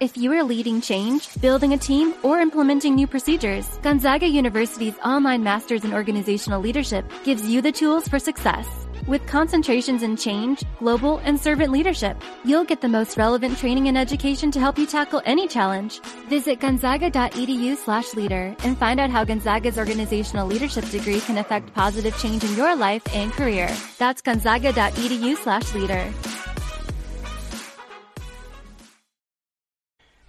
If you are leading change, building a team, or implementing new procedures, Gonzaga University's online Masters in Organizational Leadership gives you the tools for success. With concentrations in change, global, and servant leadership, you'll get the most relevant training and education to help you tackle any challenge. Visit gonzaga.edu slash leader and find out how Gonzaga's organizational leadership degree can affect positive change in your life and career. That's gonzaga.edu slash leader.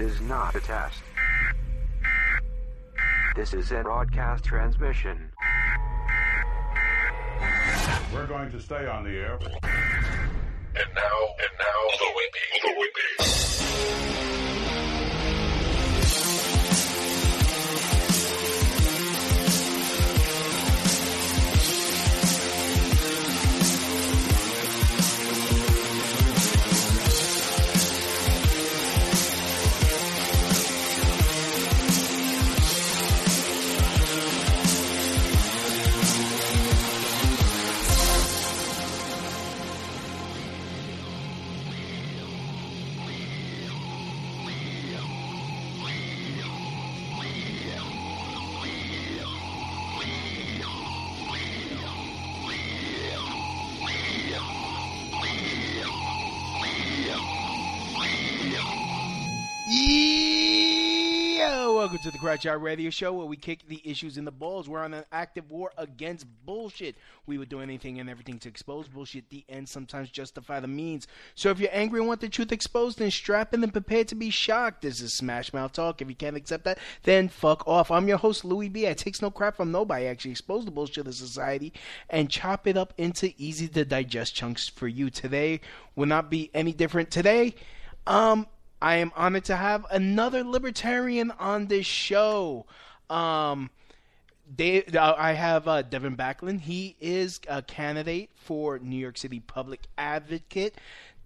This is not a test. This is a broadcast transmission. We're going to stay on the air. And now, and now, Louis B. Louis B. Out Radio Show where we kick the issues in the balls. We're on an active war against bullshit. We would do anything and everything to expose bullshit. The end sometimes justify the means. So if you're angry and want the truth exposed, then strap in and prepare to be shocked. This is Smash Mouth Talk. If you can't accept that, then fuck off. I'm your host, Louis B. I takes no crap from nobody. I actually expose the bullshit of society and chop it up into easy to digest chunks for you. Today will not be any different. Today, um, I am honored to have another libertarian on this show. Um, Dave, uh, I have uh, Devin Backlund. He is a candidate for New York City Public Advocate.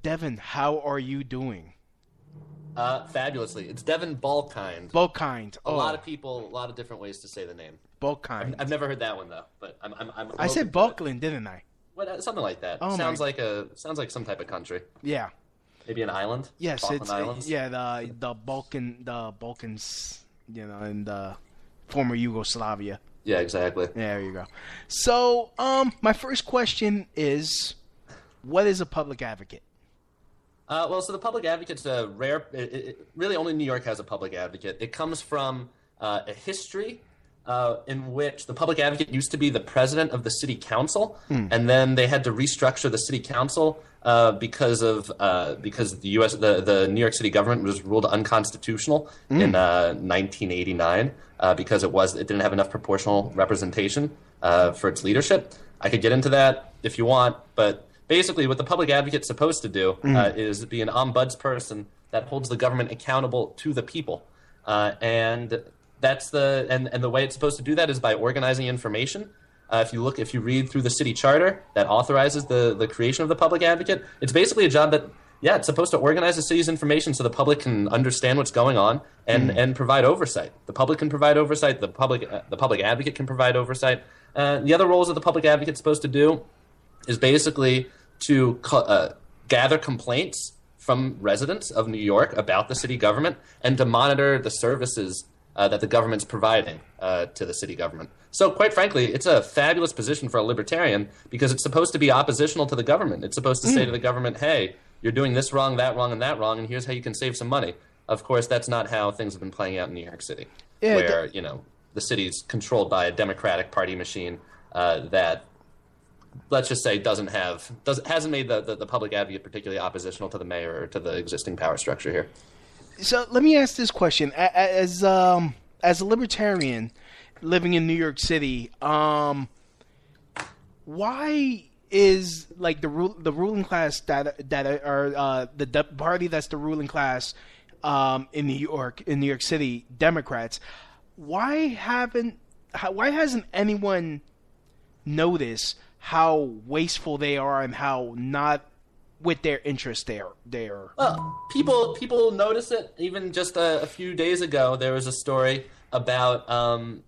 Devin, how are you doing? Uh, fabulously. It's Devin Balkind. Balkind. A Oh, lot of people, a lot of different ways to say the name. Balkind. I've, I've never heard that one though, but I'm. I'm, I'm I said Balkland, didn't I? What, uh, something like that. Oh, sounds my- like a sounds like some type of country. Yeah. Maybe an island. Yes, Falkland it's Islands. yeah the the Balkan the Balkans, you know, in the former Yugoslavia. Yeah, exactly. There you go. So, um, my first question is, what is a public advocate? Uh, well, so the public advocate's a rare. It, it, really, only New York has a public advocate. It comes from uh, a history uh, in which the public advocate used to be the president of the city council, Hmm. and then they had to restructure the city council uh, because of uh, because the U.S. the the New York City government was ruled unconstitutional Hmm. in uh, 1989 uh, because it was it didn't have enough proportional representation uh, for its leadership. I could get into that if you want, but basically, what the public advocate's supposed to do uh, is be an ombudsperson that holds the government accountable to the people, uh, and that's the and, and the way it's supposed to do that is by organizing information Uh, if you look, if you read through the city charter that authorizes the the creation of the public advocate, it's basically a job that yeah, it's supposed to organize the city's information so the public can understand what's going on and, mm. and provide oversight. The public can provide oversight. The public uh, the public advocate can provide oversight. Uh, the other roles that the public advocate is supposed to do is basically to uh, gather complaints from residents of New York about the city government and to monitor the services uh, that the government's providing uh, to the city government. So, quite frankly, it's a fabulous position for a libertarian because it's supposed to be oppositional to the government. It's supposed to mm. say to the government, hey, you're doing this wrong, that wrong, and that wrong, and here's how you can save some money. Of course, that's not how things have been playing out in New York City, yeah, where, you know, the city's controlled by a Democratic Party machine uh, that let's just say doesn't have doesn't hasn't made the, the, the, public advocate particularly oppositional to the mayor or to the existing power structure here. So let me ask this question: as um, as a libertarian living in New York City, um, why is like the the ruling class that that are uh, the de- party that's the ruling class um, in New York in New York City Democrats? Why haven't why hasn't anyone noticed how wasteful they are and how not with their interest there there well people people notice it even just a, a few days ago there was a story about um,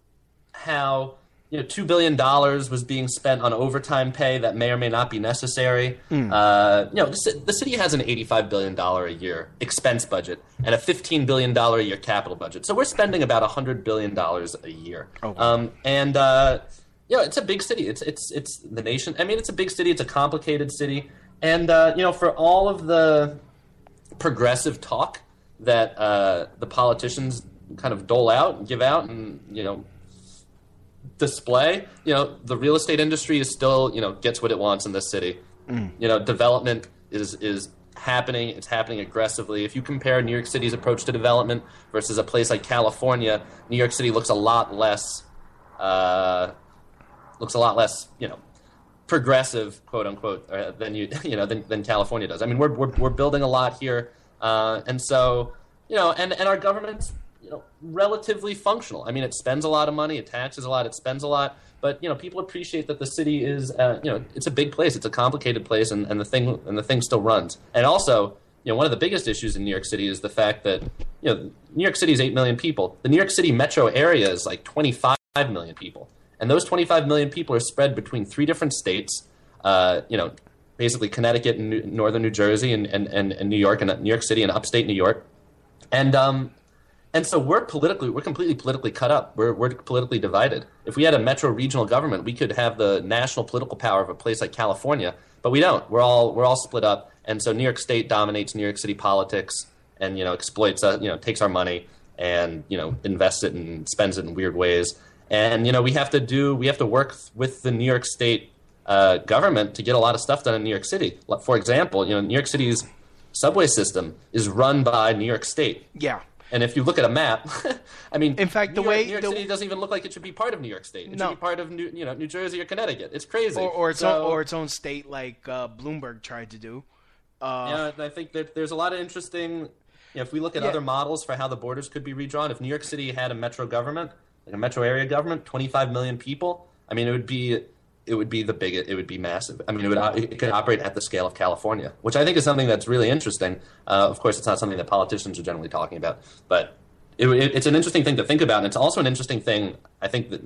how you know two billion dollars was being spent on overtime pay that may or may not be necessary. Mm. Uh, you know, the, the, city has an eighty-five billion dollar a year expense budget and a fifteen billion dollar a year capital budget, so we're spending about hundred billion dollars a year. Oh, um, and uh, you know, it's a big city. It's it's it's the nation. I mean, it's a big city. It's a complicated city, and uh, you know, for all of the progressive talk that uh, the politicians kind of dole out and give out, and you know display, you know, the real estate industry is still, you know, gets what it wants in this city. Mm. You know, development is is happening. It's happening aggressively. If you compare New York City's approach to development versus a place like California, New York City looks a lot less uh, looks a lot less, you know, progressive, quote unquote, uh, than you you know than, than California does. I mean, we're we're, we're building a lot here, uh, and so you know, and and our government's you know relatively functional. I mean, it spends a lot of money, it taxes a lot, it spends a lot, but you know people appreciate that the city is uh, you know it's a big place, it's a complicated place, and, and the thing and the thing still runs. And also, you know, one of the biggest issues in New York City is the fact that you know New York City is eight million people. The New York City metro area is like twenty five million people, and those twenty five million people are spread between three different states. Uh, you know, basically Connecticut and New, northern New Jersey and, and, and, and New York and New York City and upstate New York. And um, and so we're politically, we're completely politically cut up. We're, we're politically divided. If we had a metro regional government, we could have the national political power of a place like California, but we don't. We're all, we're all split up. And so New York State dominates New York City politics and, you know, exploits, uh, you know, takes our money and, you know, invests it and spends it in weird ways. And, you know, we have to do, we have to work with the New York State uh, government to get a lot of stuff done in New York City. For example, you know, New York City's subway system is run by New York State. Yeah. And if you look at a map, I mean, in fact, New the York, way New York the, City doesn't even look like it should be part of New York State. It no. should be part of New, you know, New Jersey or Connecticut. It's crazy. Or, or its so, own, or its own state, like uh, Bloomberg tried to do. Uh, yeah, I think that there's a lot of interesting. You know, if we look at yeah. other models for how the borders could be redrawn, if New York City had a metro government, like a metro area government, 25 million people, I mean, it would be it would be the biggest. It would be massive. I mean, it would it could operate at the scale of California, which I think is something that's really interesting. Uh, of course, it's not something that politicians are generally talking about, but it, it, it's an interesting thing to think about, and it's also an interesting thing. I think that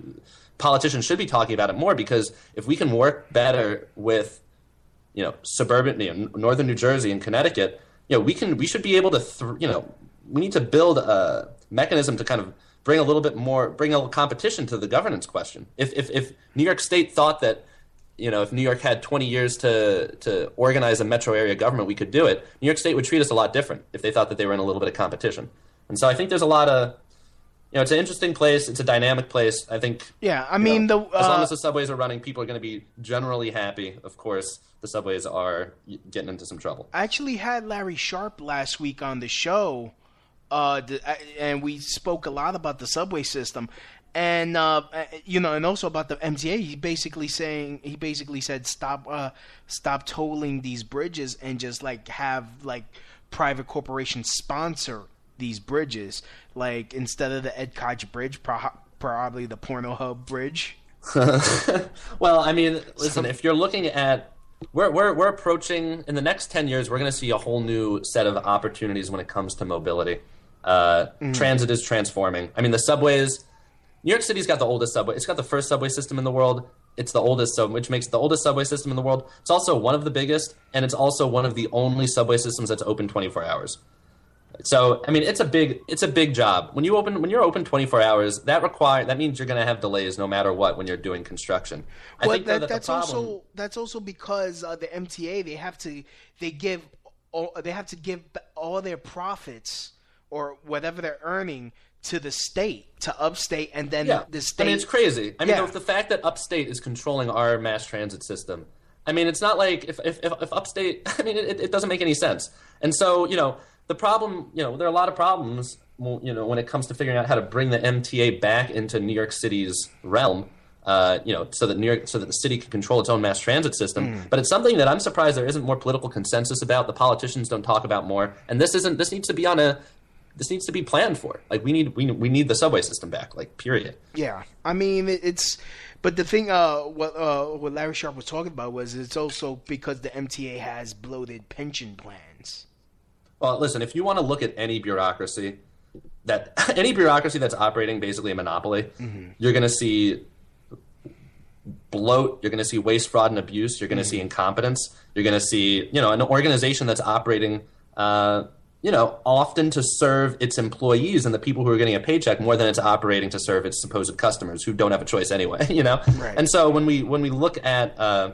politicians should be talking about it more because if we can work better with, you know, suburban, you know, northern New Jersey and Connecticut, you know, we can we should be able to, th- you know, we need to build a mechanism to kind of bring a little bit more, bring a little competition to the governance question. If if if New York State thought that you know, if New York had 20 years to to organize a metro area government, we could do it. New York State would treat us a lot different if they thought that they were in a little bit of competition. And so I think there's a lot of you know, it's an interesting place. It's a dynamic place. I think. Yeah, I mean, know, the uh, as long as the subways are running, people are going to be generally happy. Of course, the subways are getting into some trouble. I actually had Larry Sharpe last week on the show, uh, and we spoke a lot about the subway system, and uh, you know, and also about the MTA. He basically saying he basically said stop, uh, stop tolling these bridges and just like have like private corporations sponsor these bridges. Like instead of the Ed Koch Bridge, pro- probably the Pornhub Bridge. well, I mean, listen, if you're looking at we're, we're, we're approaching in the next 10 years we're going to see a whole new set of opportunities when it comes to mobility uh, Mm. transit is transforming i mean the subways new york city's got the oldest subway it's got the first subway system in the world it's the oldest sub which makes the oldest subway system in the world it's also one of the biggest and it's also one of the only subway systems that's open 24 hours so I mean, it's a big it's a big job. When you open when you're open 24 hours, that require that means you're going to have delays no matter what when you're doing construction. I Well, think though, that, that that's problem- also that's also because uh, the MTA they have to they give all, they have to give all their profits or whatever they're earning to the state to upstate and then yeah. the state. I mean, it's crazy. I mean, Yeah. the, fact that upstate is controlling our mass transit system. I mean, it's not like if if, if, if upstate. I mean, it, it doesn't make any sense. And so, you know, the problem. You know, there are a lot of problems. You know, when it comes to figuring out how to bring the MTA back into New York City's realm. Uh, you know, so that New York, so that the city can control its own mass transit system. But it's something that I'm surprised there isn't more political consensus about. The politicians don't talk about more, and this isn't. This needs to be on a. This needs to be planned for. Like we need, we we need the subway system back. Like period. Yeah, I mean it's, but the thing, uh, what uh, what Larry Sharpe was talking about was it's also because the MTA has bloated pension plans. Well, listen, if you want to look at any bureaucracy that any bureaucracy that's operating basically a monopoly, you're going to see bloat, you're going to see waste, fraud, and abuse, you're going to see incompetence, you're going to see, you know, an organization that's operating uh, you know, often to serve its employees and the people who are getting a paycheck more than it's operating to serve its supposed customers who don't have a choice anyway, you know? Right. And so when we when we look at uh,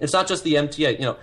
it's not just the MTA, you know,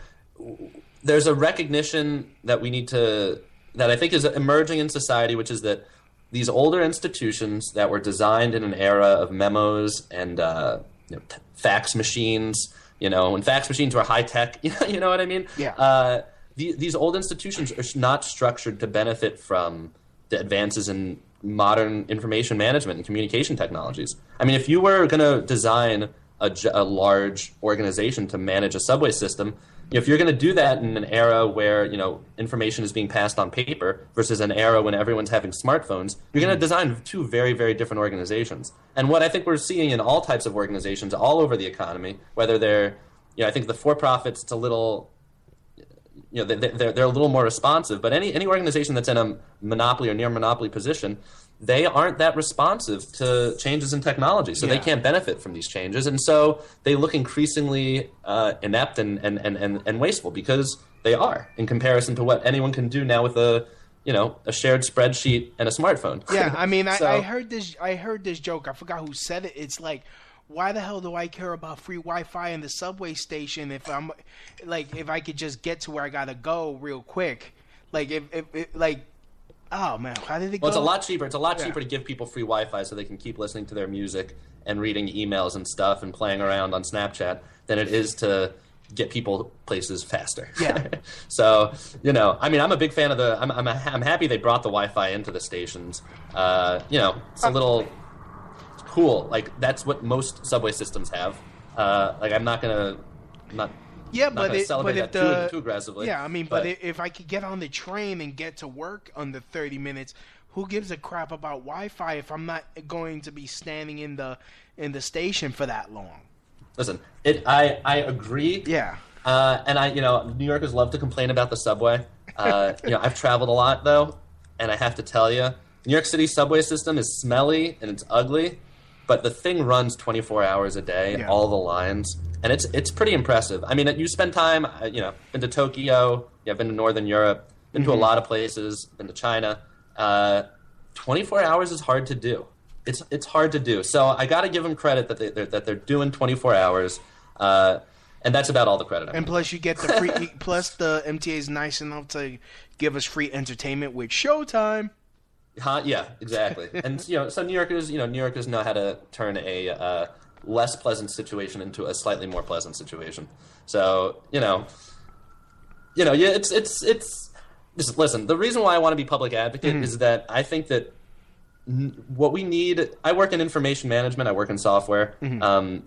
there's a recognition that we need to that I think is emerging in society, which is that these older institutions that were designed in an era of memos and uh, you know, t- fax machines, you know, when fax machines were high tech, you know, you know what I mean? Yeah. Uh, the, these old institutions are not structured to benefit from the advances in modern information management and communication technologies. I mean, if you were going to design a large organization to manage a subway system, if you're going to do that in an era where you know information is being passed on paper versus an era when everyone's having smartphones, you're going to mm-hmm. design two very very different organizations. And what I think we're seeing in all types of organizations all over the economy, whether they're you know, I think the for-profits, it's a little you know they- they- they're, they're a little more responsive but any any organization that's in a monopoly or near monopoly position they aren't that responsive to changes in technology so they can't benefit from these changes and so they look increasingly uh, inept and, and, and, and, and wasteful because they are in comparison to what anyone can do now with a you know a shared spreadsheet and a smartphone Yeah, I mean, I, I heard this. I heard this joke. I forgot who said it. It's like, why the hell do I care about free Wi-Fi in the subway station if I'm, like, if I could just get to where I gotta go real quick? Like, if, if, if like, oh man, how did it Well, go? it's a lot cheaper. It's a lot Yeah. cheaper to give people free Wi-Fi so they can keep listening to their music and reading emails and stuff and playing around on Snapchat than it is to get people places faster. Yeah. so you know, I mean, I'm a big fan of the. I'm I'm, I'm happy they brought the Wi-Fi into the stations. Uh, you know, it's a little cool. Like that's what most subway systems have. Uh, like I'm not gonna, I'm not. Yeah, not but it, celebrate but if that too- the too aggressively, Yeah, I mean, but, but- if I could get on the train and get to work under 30 minutes, who gives a crap about Wi-Fi if I'm not going to be standing in the in the station for that long? Listen, it. I I agree. Yeah. Uh, and I, you know, New Yorkers love to complain about the subway. Uh, you know, I've traveled a lot though, and I have to tell you, New York City subway system is smelly and it's ugly, but the thing runs 24 hours a day, Yeah. all the lines, and it's it's pretty impressive. I mean, you spend time, uh, you know, been to Tokyo, yeah, been to Northern Europe, been to a Mhm. lot of places, been to China. Uh, 24 hours is hard to do. It's it's hard to do. So I got to give them credit that they they're, that they're doing 24 hours. Uh, and that's about all the credit. I'm And plus, you get the free. plus, the MTA is nice enough to give us free entertainment with Showtime. Huh? Yeah, exactly. and you know, so New Yorkers, you know, New Yorkers know how to turn a uh, less pleasant situation into a slightly more pleasant situation. So you know, you know, yeah, it's it's it's. Just listen. The reason why I want to be public advocate Mhm. is that I think that n- what we need. I work in information management. I work in software. Mhm. Um,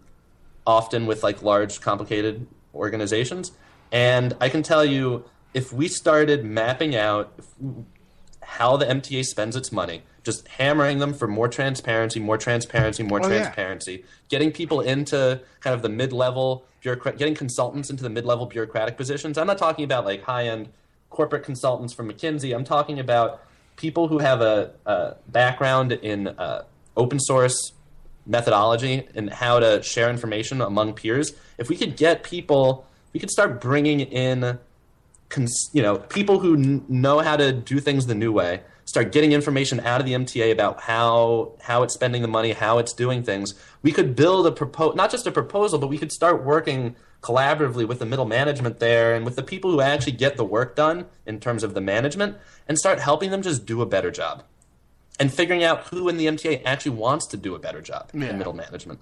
often with like large, complicated organizations, and I can tell you, if we started mapping out. How the MTA spends its money, just hammering them for more transparency, more transparency, more Oh, yeah. transparency, getting people into kind of the mid-level bureaucrat, getting consultants into the mid-level bureaucratic positions. I'm not talking about like high-end corporate consultants from McKinsey. I'm talking about people who have a, a background in uh, open source methodology and how to share information among peers. If we could get people, we could start bringing in cons- you know, people who n- know how to do things the new way, start getting information out of the MTA about how how it's spending the money, how it's doing things. We could build a propo- not just a proposal, but we could start working collaboratively with the middle management there and with the people who actually get the work done in terms of the management and start helping them just do a better job. And figuring out who in the MTA actually wants to do a better job Yeah. in middle management.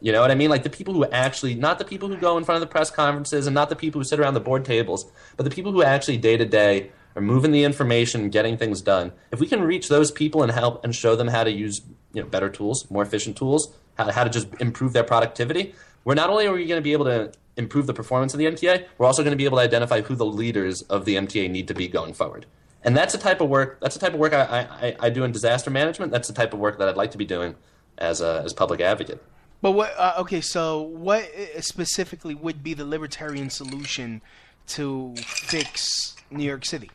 You know what I mean? Like the people who actually, not the people who go in front of the press conferences and not the people who sit around the board tables, but the people who actually day to day are moving the information, getting things done. If we can reach those people and help and show them how to use you know better tools, more efficient tools, how, how to just improve their productivity, we're not only are we going to be able to improve the performance of the MTA, we're also going to be able to identify who the leaders of the MTA need to be going forward. And that's the type of work. That's the type of work I, I, I do in disaster management. That's the type of work that I'd like to be doing as a as public advocate. But what? Uh, okay, so what uh, specifically would be the libertarian solution to fix New York City?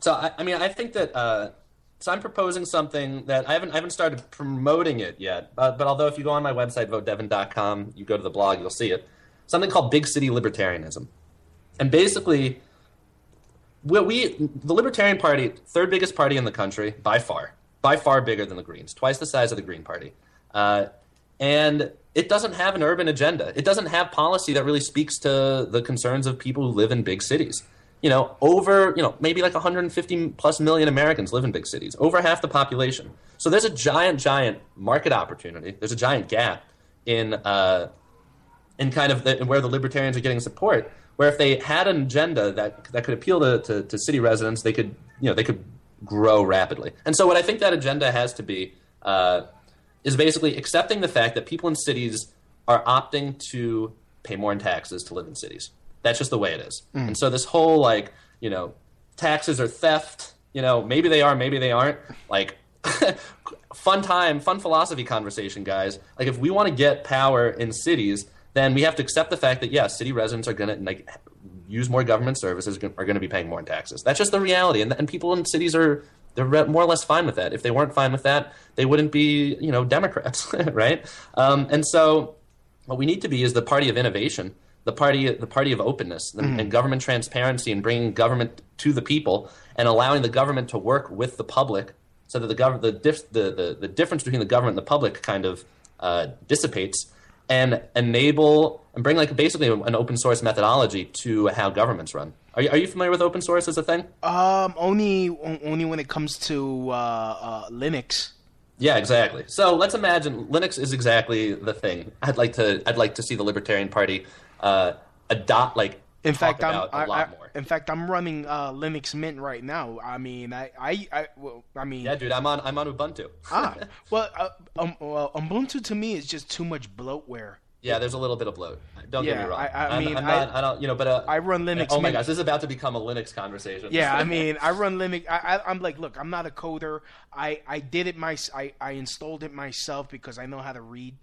So I, I mean, I think that. Uh, so I'm proposing something that I haven't I haven't started promoting it yet. But, although if you go on my website votedevin.com, you go to the blog, you'll see it. Something called big city libertarianism, and basically, what we the Libertarian Party, third biggest party in the country by far, by far bigger than the Greens, twice the size of the Green Party, uh, and it doesn't have an urban agenda. It doesn't have policy that really speaks to the concerns of people who live in big cities. You know, over you know maybe like 150 plus million Americans live in big cities, over half the population. So there's a giant, giant market opportunity. There's a giant gap in uh, in kind of the, where the libertarians are getting support. Where if they had an agenda that that could appeal to, to, to city residents, they could you know they could grow rapidly. And so what I think that agenda has to be uh, is basically accepting the fact that people in cities are opting to pay more in taxes to live in cities. That's just the way it is. Hmm. And so this whole like you know taxes are theft. You know maybe they are, maybe they aren't. Like fun time, fun philosophy conversation, guys. Like if we want to get power in cities, then we have to accept the fact that yes, city residents are going to like use more government services, are going to be paying more in taxes. That's just the reality, and and people in cities are they're more or less fine with that. If they weren't fine with that, they wouldn't be you know Democrats, right? Um, and so what we need to be is the party of innovation, the party the party of openness and, and government transparency, and bringing government to the people and allowing the government to work with the public so that the government the, dif- the, the the difference between the government and the public kind of uh, dissipates and enable and bring like basically an open source methodology to how governments run. Are you, are you familiar with open source as a thing? Um, only only when it comes to uh, uh, Linux. Yeah, exactly. So let's imagine Linux is exactly the thing. I'd like to I'd like to see the Libertarian Party uh, adopt like In talk fact, I'm I, a lot I- more. in fact I'm running uh, Linux Mint right now. I mean, I I, I well, I mean, Yeah, dude, I'm on I'm on Ubuntu. ah, well, uh, um, well, Ubuntu to me is just too much bloatware. Yeah, there's a little bit of bloat. Don't get me wrong. I- I I'm- mean, I'm not, I- I don't, you know, but uh, I run Linux Oh my gosh, this is about to become a Linux conversation. Yeah, I mean, I run Linux. I, I'm like, look, I'm not a coder. I, I did it my, I, I installed it myself because I know how to read.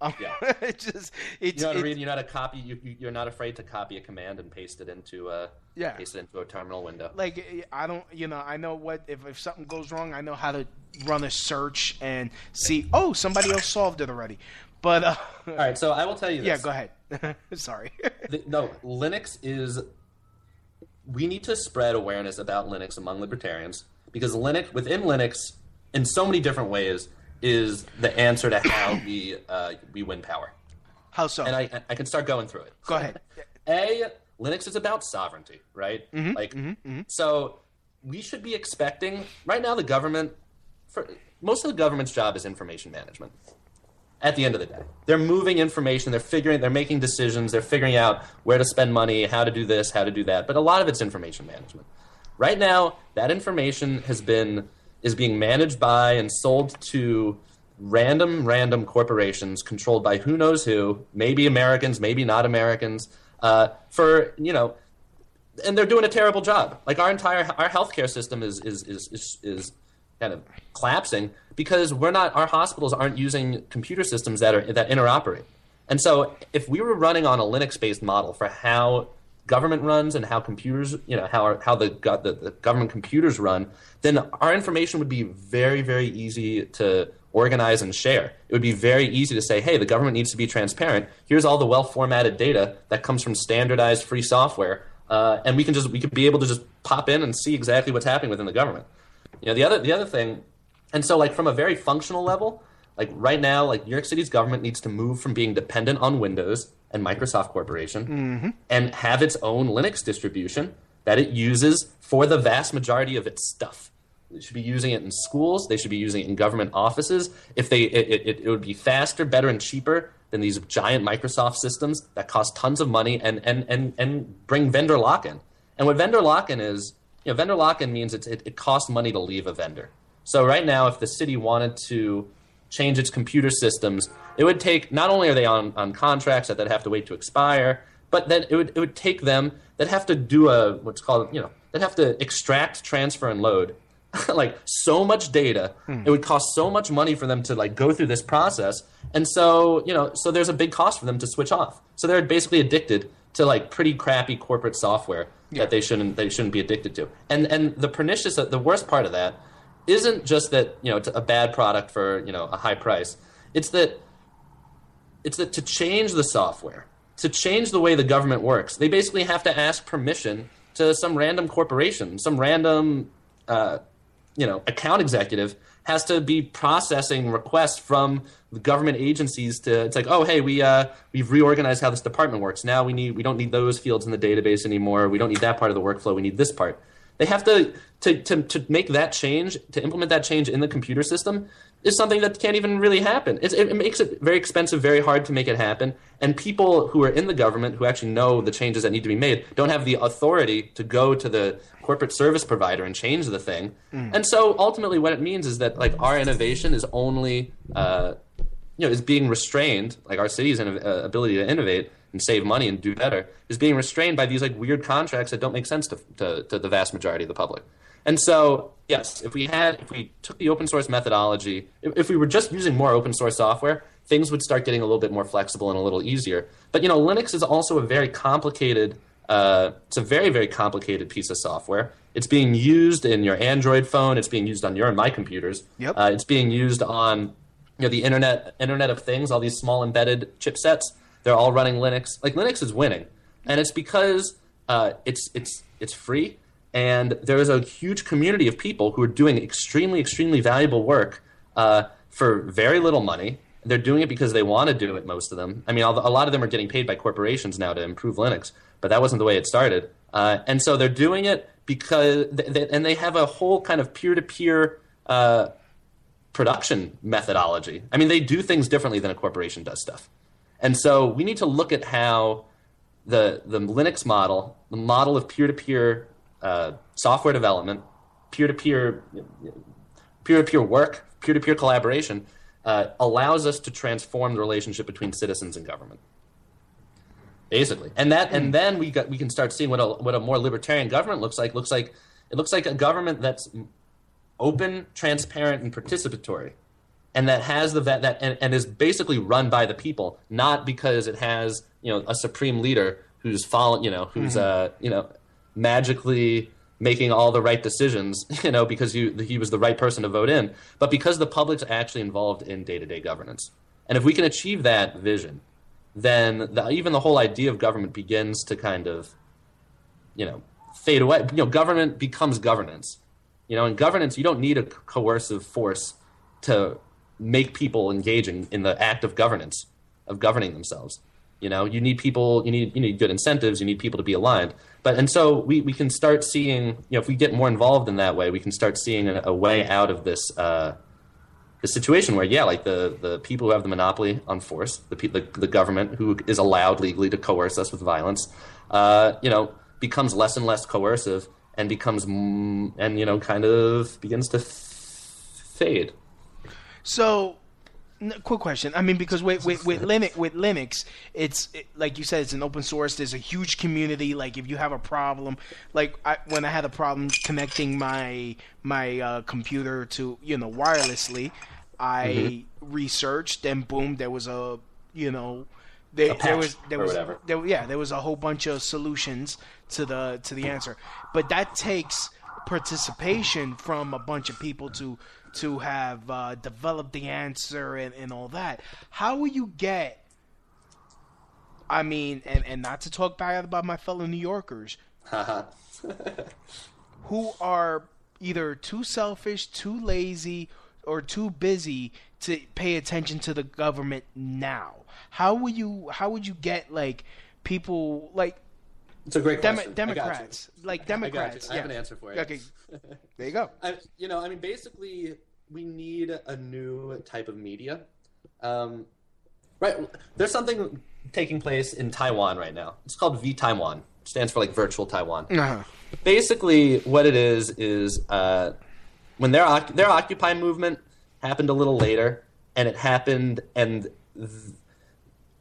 Um, Yeah. it's just, it's, you know how to read. You know how to copy. You, you- you're not afraid to copy a command and paste it into a Yeah. paste it into a terminal window. like I don't, you know, I know what if if something goes wrong, I know how to run a search and see. Oh, somebody else solved it already. But uh, All right, so I will tell you this. yeah, go ahead. Sorry. The- no, Linux is. We need to spread awareness about Linux among libertarians because Linux, within Linux, in so many different ways, is the answer to how we uh, we win power. How so? And I I can start going through it. go ahead. A, Linux is about sovereignty, right? like, so we should be expecting right now the government. For most of the government's job is information management. At the end of the day, they're moving information. They're figuring. They're making decisions. They're figuring out where to spend money, how to do this, how to do that. But a lot of it's information management. Right now, that information has been is being managed by and sold to random random corporations controlled by who knows who maybe americans maybe not americans uh, for you know and they're doing a terrible job. Like our entire our healthcare system is is is is, is kind of collapsing because we're not our hospitals aren't using computer systems that are that interoperate. And so if we were running on a Linux based model for how government runs and how computers, you know, how our, how the, the the government computers run, then our information would be very very easy to organize and share. It would be very easy to say, hey, the government needs to be transparent. Here's all the well formatted data that comes from standardized free software, uh, and we can just we could be able to just pop in and see exactly what's happening within the government. You know, the other the other thing, and so like from a very functional level, like right now, like New York City's government needs to move from being dependent on Windows and Microsoft Corporation Mm-hmm. and have its own Linux distribution that it uses for the vast majority of its stuff. They should be using it in schools. They should be using it in government offices. If they, it, it, it would be faster, better, and cheaper than these giant Microsoft systems that cost tons of money and and and and bring vendor lock-in. And what vendor lock-in is, you know, vendor lock-in means it's, it, it costs money to leave a vendor. So right now, if the city wanted to change its computer systems, it would take not only are they on, on contracts that they'd have to wait to expire, but then it would it would take them that have to do a what's called you know that have to extract, transfer, and load like so much data. Hmm. It would cost so much money for them to like go through this process, and so you know so there's a big cost for them to switch off. So they're basically addicted to like pretty crappy corporate software that they shouldn't they shouldn't be addicted to. And and the pernicious the worst part of that isn't just that you know it's a bad product for you know a high price. It's that it's that to change the software, to change the way the government works, they basically have to ask permission to some random corporation, some random uh, you know account executive has to be processing requests from the government agencies to it's like oh hey we uh, we've reorganized how this department works. Now we need we don't need those fields in the database anymore. We don't need that part of the workflow. We need this part they have to to to, to make that change to implement that change in the computer system is something that can't even really happen. It's, it, it makes it very expensive, very hard to make it happen. And people who are in the government who actually know the changes that need to be made don't have the authority to go to the corporate service provider and change the thing. And so ultimately, what it means is that like our innovation is only uh, you know is being restrained, like our city's inno- uh, ability to innovate and save money and do better is being restrained by these like weird contracts that don't make sense to, to, to the vast majority of the public. And so, yes, if we had, if we took the open source methodology, if, if we were just using more open source software, things would start getting a little bit more flexible and a little easier. But you know, Linux is also a very complicated. Uh, it's a very, very complicated piece of software. It's being used in your Android phone. It's being used on your and my computers. Yep. Uh, it's being used on you know the internet, Internet of Things. All these small embedded chipsets. They're all running Linux. Like Linux is winning, and it's because uh, it's it's it's free and there is a huge community of people who are doing extremely, extremely valuable work uh, for very little money. They're doing it because they want to do it. Most of them. I mean, a lot of them are getting paid by corporations now to improve Linux, but that wasn't the way it started. Uh, and so they're doing it because, they, they, and they have a whole kind of peer-to-peer uh, production methodology. I mean, they do things differently than a corporation does stuff. And so we need to look at how the the Linux model, the model of peer-to-peer uh, software development, peer-to-peer, peer-to-peer work, peer-to-peer collaboration, uh, allows us to transform the relationship between citizens and government. Basically, and that, and then we got we can start seeing what a what a more libertarian government looks like. Looks like it looks like a government that's open, transparent, and participatory, and that has the that, that and, and is basically run by the people, not because it has you know a supreme leader who's following you know who's uh you know magically making all the right decisions, you know, because you, he was the right person to vote in, but because the public's actually involved in day-to-day governance. And if we can achieve that vision, then the, even the whole idea of government begins to kind of, you know, fade away. You know, government becomes governance. You know, in governance, you don't need a coercive force to make people engaging in the act of governance, of governing themselves. You know, you need people, you need you need good incentives, you need people to be aligned. But and so we, we can start seeing, you know, if we get more involved in that way, we can start seeing a, a way out of this uh, situation where, yeah, like the the people who have the monopoly on force, the pe- the, the government who is allowed legally to coerce us with violence, uh, you know, becomes less and less coercive and becomes mm, and you know kind of begins to f- fade. So N- quick question. I mean, because with with, with Linux, with Linux, it's it, like you said, it's an open source. There's a huge community. Like if you have a problem, like I, when I had a problem connecting my my uh, computer to you know wirelessly, I Mm-hmm. researched and boom, there was a you know. There, there was there was there, yeah there was a whole bunch of solutions to the to the answer, but that takes participation from a bunch of people to to have uh, developed the answer and, and all that. How will you get? I mean, and, and not to talk bad about my fellow New Yorkers who are either too selfish, too lazy, or too busy to pay attention to the government now. How would you how would you get like people like It's a great Demo- question. I got. Democrats, like I got Democrats? you. I have an answer for you. Okay, there you go. I, you know, I mean, basically, we need a new type of media. Um, right, there's something taking place in Taiwan right now. It's called vTaiwan. It stands for like virtual Taiwan. Uh-huh. Basically, what it is is uh, when their their Occupy movement happened a little later, and it happened, and th-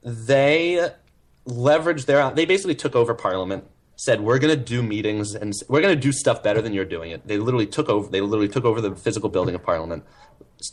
they leveraged their they basically took over parliament said we're going to do meetings and we're going to do stuff better than you're doing it. They literally took over they literally took over the physical building of parliament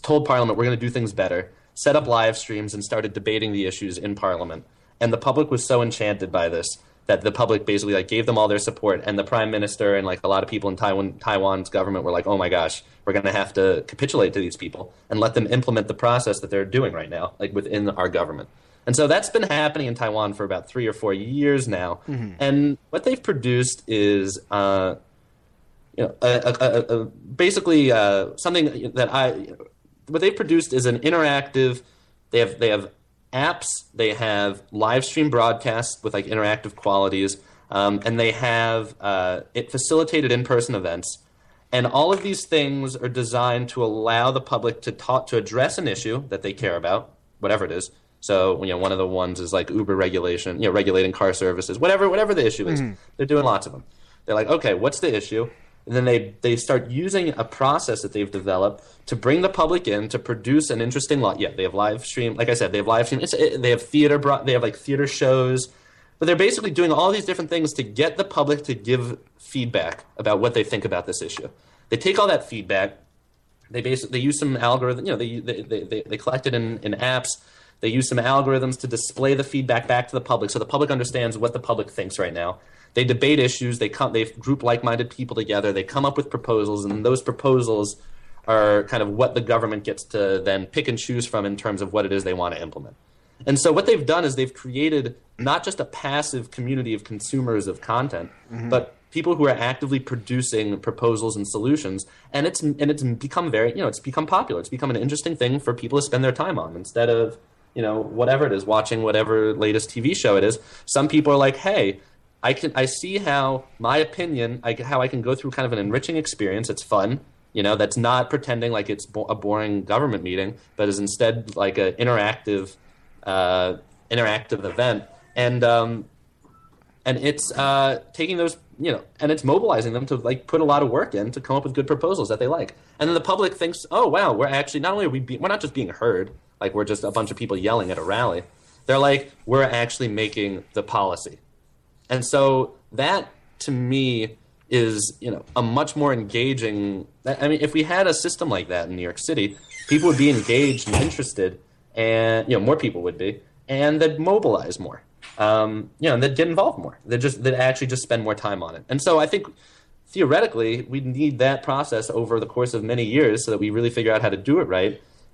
told parliament we're going to do things better set up live streams and started debating the issues in parliament. And the public was so enchanted by this that the public basically like gave them all their support. And the prime minister and like a lot of people in Taiwan Taiwan's government were like oh my gosh we're going to have to capitulate to these people and let them implement the process that they're doing right now like within our government and so that's been happening in Taiwan for about three or four years now. And what they've produced is, uh, you know, a, a, a, basically uh, something that I, what they've produced is an interactive. They have they have apps. They have live stream broadcasts with like interactive qualities, um, and they have uh, it facilitated in person events. And all of these things are designed to allow the public to talk to address an issue that they care about, whatever it is. So you know, one of the ones is like Uber regulation, you know, regulating car services, whatever, whatever the issue is. Mm. They're doing lots of them. They're like, okay, what's the issue? And then they they start using a process that they've developed to bring the public in to produce an interesting lot. Yeah, they have live stream. Like I said, they have live stream. It's, it, they have theater. Bro- they have like theater shows. But they're basically doing all these different things to get the public to give feedback about what they think about this issue. They take all that feedback, they basically they use some algorithm. You know, they they they, they, they collect it in, in apps. They use some algorithms to display the feedback back to the public, so the public understands what the public thinks right now. They debate issues. They come. They group like-minded people together. They come up with proposals, and those proposals are kind of what the government gets to then pick and choose from in terms of what it is they want to implement. And so what they've done is they've created not just a passive community of consumers of content, mm-hmm. but people who are actively producing proposals and solutions. And it's and it's become very you know it's become popular. It's become an interesting thing for people to spend their time on instead of you know whatever it is watching whatever latest TV show it is. Some people are like, hey. I can I see how my opinion, I, how I can go through kind of an enriching experience. It's fun, you know. That's not pretending like it's bo- a boring government meeting, but is instead like an interactive, uh, interactive event, and um, and it's uh, taking those, you know, and it's mobilizing them to like put a lot of work in to come up with good proposals that they like, and then the public thinks, oh wow, we're actually not only are we be- we're not just being heard, like we're just a bunch of people yelling at a rally. They're like, we're actually making the policy. And so that to me is, you know, a much more engaging I mean, if we had a system like that in New York City, people would be engaged and interested and you know, more people would be, and they'd mobilize more. Um, you know, and they'd get involved more. They'd just they'd actually just spend more time on it. And so I think theoretically we need that process over the course of many years so that we really figure out how to do it right.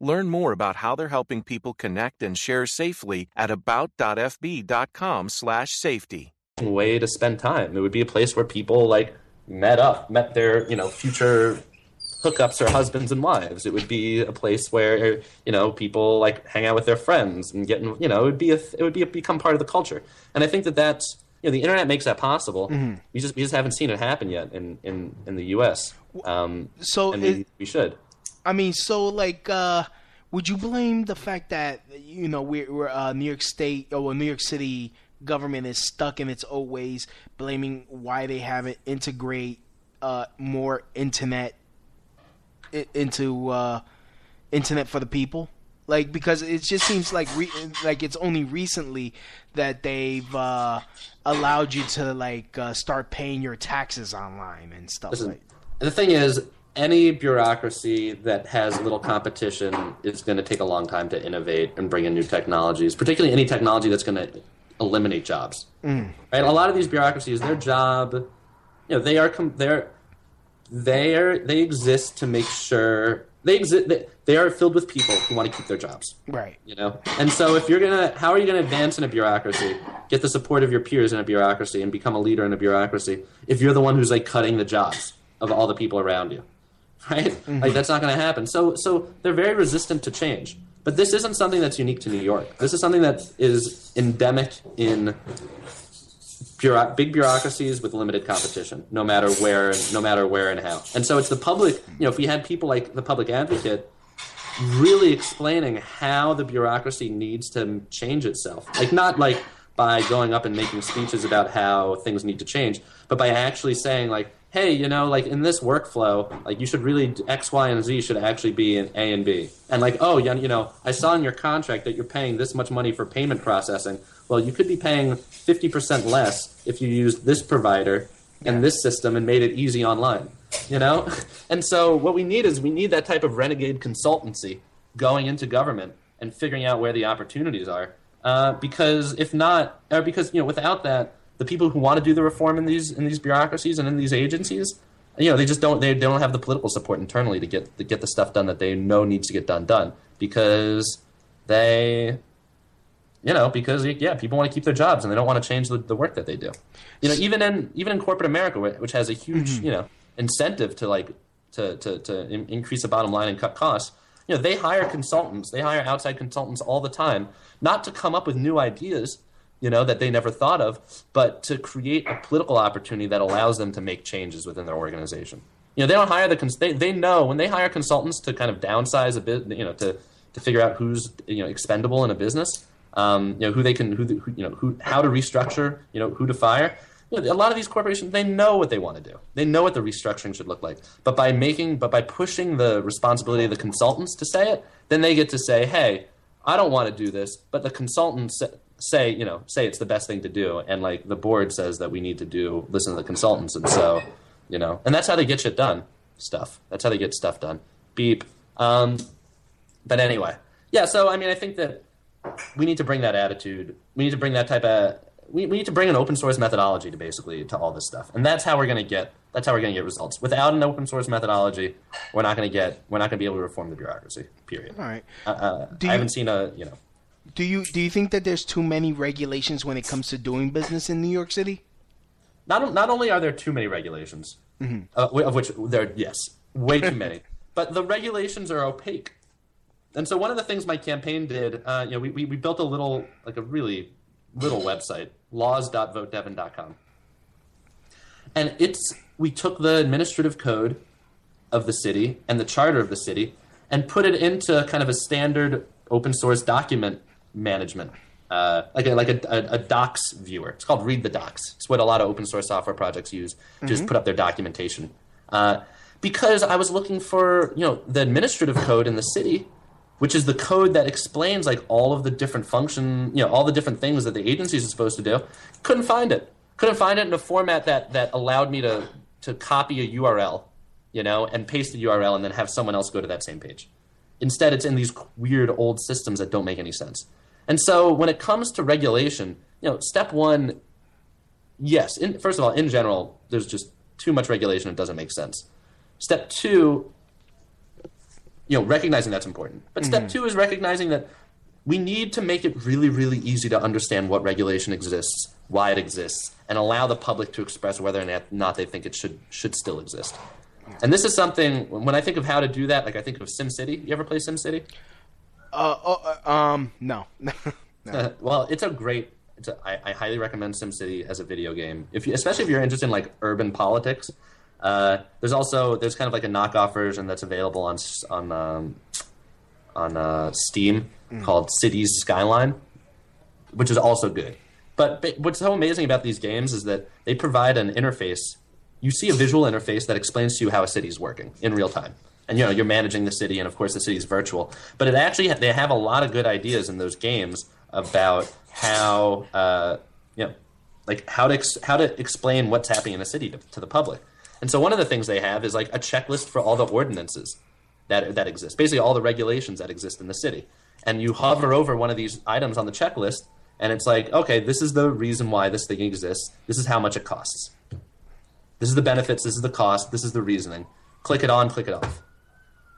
Learn more about how they're helping people connect and share safely at about.fb.com/safety. way to spend time. It would be a place where people like met up, met their you know future hookups or husbands and wives. It would be a place where you know people like hang out with their friends and get you know it would be a, it would be a, become part of the culture. And I think that that's you know the internet makes that possible. Mm-hmm. We just we just haven't seen it happen yet in in, in the U.S. Um, So and it- we, we should. I mean, so like, uh, would you blame the fact that you know we're, we're uh, New York State or New York City government is stuck in its old ways, blaming why they haven't integrate uh, more internet into uh, internet for the people? Like because it just seems like re- like it's only recently that they've uh, allowed you to like uh, start paying your taxes online and stuff Listen, like. the thing is, any bureaucracy that has little competition is going to take a long time to innovate and bring in new technologies, particularly any technology that's going to eliminate jobs. Mm. Right? A lot of these bureaucracies, their job, you know, they are com- they're they are they exist to make sure they exist. They, they are filled with people who want to keep their jobs. Right. You know, and so if you're gonna, how are you gonna advance in a bureaucracy, get the support of your peers in a bureaucracy, and become a leader in a bureaucracy if you're the one who's like cutting the jobs of all the people around you, right? Like mm-hmm. that's not gonna happen. So, so they're very resistant to change. But this isn't something that's unique to New York. This is something that is endemic in big bureaucracies with limited competition, no matter where, no matter where and how. And so it's the public. You know, if we had people like the public advocate really explaining how the bureaucracy needs to change itself. Like not like by going up and making speeches about how things need to change, but by actually saying like, hey, you know, like in this workflow, like you should really X, Y, and Z should actually be in A and B. And like, oh, you know, I saw in your contract that you're paying this much money for payment processing. Well, you could be paying 50% less if you used this provider and this system and made it easy online you know and so what we need is we need that type of renegade consultancy going into government and figuring out where the opportunities are uh, because if not or because you know without that the people who want to do the reform in these in these bureaucracies and in these agencies you know they just don't they, they don't have the political support internally to get to get the stuff done that they know needs to get done done. Because they you know because yeah people want to keep their jobs and they don't want to change the, the work that they do. You know even in even in corporate america which has a huge mm-hmm. you know incentive to like to to, to in, increase the bottom line and cut costs you know they hire consultants they hire outside consultants all the time not to come up with new ideas you know that they never thought of but to create a political opportunity that allows them to make changes within their organization. You know they don't hire the cons- they, they know when they hire consultants to kind of downsize a bit you know to to figure out who's you know expendable in a business um, you know who they can who, who you know who how to restructure you know who to fire. You know, a lot of these corporations they know what they want to do. They know what the restructuring should look like. But by making but by pushing the responsibility of the consultants to say it then they get to say hey i don't want to do this but the consultants say you know say it's the best thing to do and like the board says that we need to do listen to the consultants and so you know and that's how they get shit done stuff. That's how they get stuff done. Beep. Um, but anyway. Yeah so i mean i think that we need to bring that attitude we need to bring that type of we, we need to bring an open source methodology to basically to all this stuff and that's how we're going to get that's how we're going to get results without an open source methodology we're not going to get we're not going to be able to reform the bureaucracy period All right. uh, uh, Do i haven't seen a you know Do you do you think that there's too many regulations when it comes to doing business in New York City? not not only are there too many regulations, Mhm. uh, of which there yes, way too many, but the regulations are opaque. And so one of the things my campaign did, uh, you know, we, we, we built a little, like a really little website, laws.votedevin.com. And it's, we took the administrative code of the city and the charter of the city and put it into kind of a standard open source document management, uh, like a, like a, a, a docs viewer. It's called Read the Docs. It's what a lot of open source software projects use to just Mhm. put up their documentation. Uh, because I was looking for, you know, the administrative code in the city, which is the code that explains like all of the different function, you know, all the different things that the agencies are supposed to do. Couldn't find it. Couldn't find it in a format that that allowed me to to copy a URL, you know, and paste the URL and then have someone else go to that same page. Instead, it's in these weird old systems that don't make any sense. And so when it comes to regulation, you know, step one, yes, in, first of all, in general, there's just too much regulation. It doesn't make sense. Step two, you know, recognizing that's important. But step Mhm. two is recognizing that we need to make it really, really easy to understand what regulation exists, why it exists, and allow the public to express whether or not- not they think it should should still exist. And this is something when I think of how to do that, like I think of SimCity. You ever play SimCity? Uh, oh, uh um, no. no. well, it's a great. It's a, I, I highly recommend SimCity as a video game. If you, especially if you're interested in like urban politics. Uh, there's also there's kind of like a knockoff version that's available on on um, on uh, Steam mm. called Cities Skyline, which is also good. But, but what's so amazing about these games is that they provide an interface. You see a visual interface that explains to you how a city is working in real time and you know you're managing the city, and of course the city is virtual. But it actually they have a lot of good ideas in those games about how uh, you know like how to ex- how to explain what's happening in a city to, to the public. And so one of the things they have is like a checklist for all the ordinances that that exist, basically all the regulations that exist in the city. And you hover over one of these items on the checklist, and it's like, okay, this is the reason why this thing exists. This is how much it costs. This is the benefits. This is the cost. This is the reasoning. Click it on. Click it off.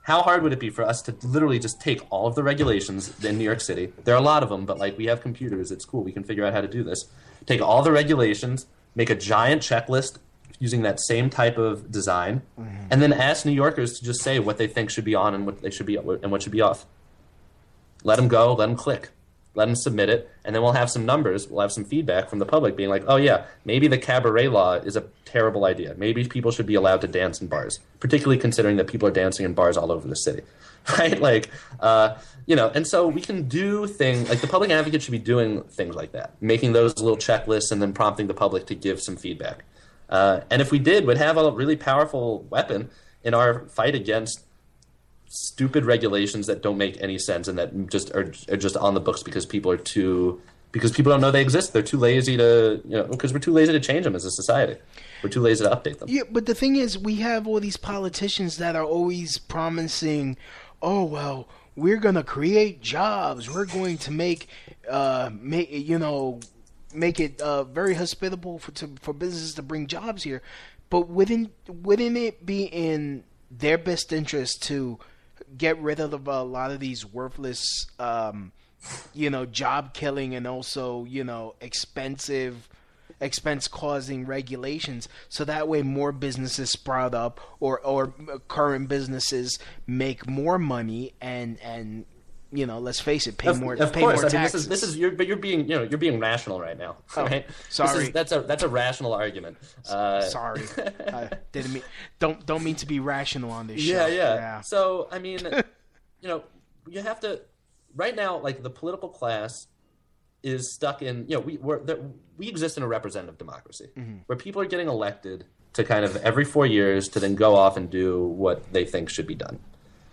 How hard would it be for us to literally just take all of the regulations in New York City? There are a lot of them, but like we have computers, it's cool. We can figure out how to do this. Take all the regulations, make a giant checklist using that same type of design, mm-hmm. and then ask New Yorkers to just say what they think should be on and what they should be and what should be off. Let them go. Let them click let them submit it, and then we'll have some numbers. We'll have some feedback from the public being like, oh, yeah, maybe the cabaret law is a terrible idea. Maybe people should be allowed to dance in bars, particularly considering that people are dancing in bars all over the city, right? Like, uh, you know, and so we can do things like the public advocate should be doing things like that, making those little checklists and then prompting the public to give some feedback. Uh, and if we did, we'd have a really powerful weapon in our fight against stupid regulations that don't make any sense and that just are, are just on the books because people are too because people don't know they exist. They're too lazy to you know because we're too lazy to change them as a society. We're too lazy to update them. Yeah, but the thing is, we have all these politicians that are always promising, "Oh well, we're gonna create jobs. We're going to make, uh, make you know." Make it uh, very hospitable for to, for businesses to bring jobs here, but wouldn't wouldn't it be in their best interest to get rid of a lot of these worthless, um, you know, job killing and also you know expensive expense causing regulations? So that way more businesses sprout up or or current businesses make more money and and you know, let's face it, pay of, more, of pay course. more I mean, taxes. this is this is you're, but you're being you know you're being rational right now. Oh, right? sorry, is, that's a that's a rational argument. Uh, sorry, I didn't mean don't don't mean to be rational on this yeah, show. Yeah, yeah. So I mean, you know, you have to right now like the political class is stuck in you know we we're, we exist in a representative democracy mm-hmm. where people are getting elected to kind of every four years to then go off and do what they think should be done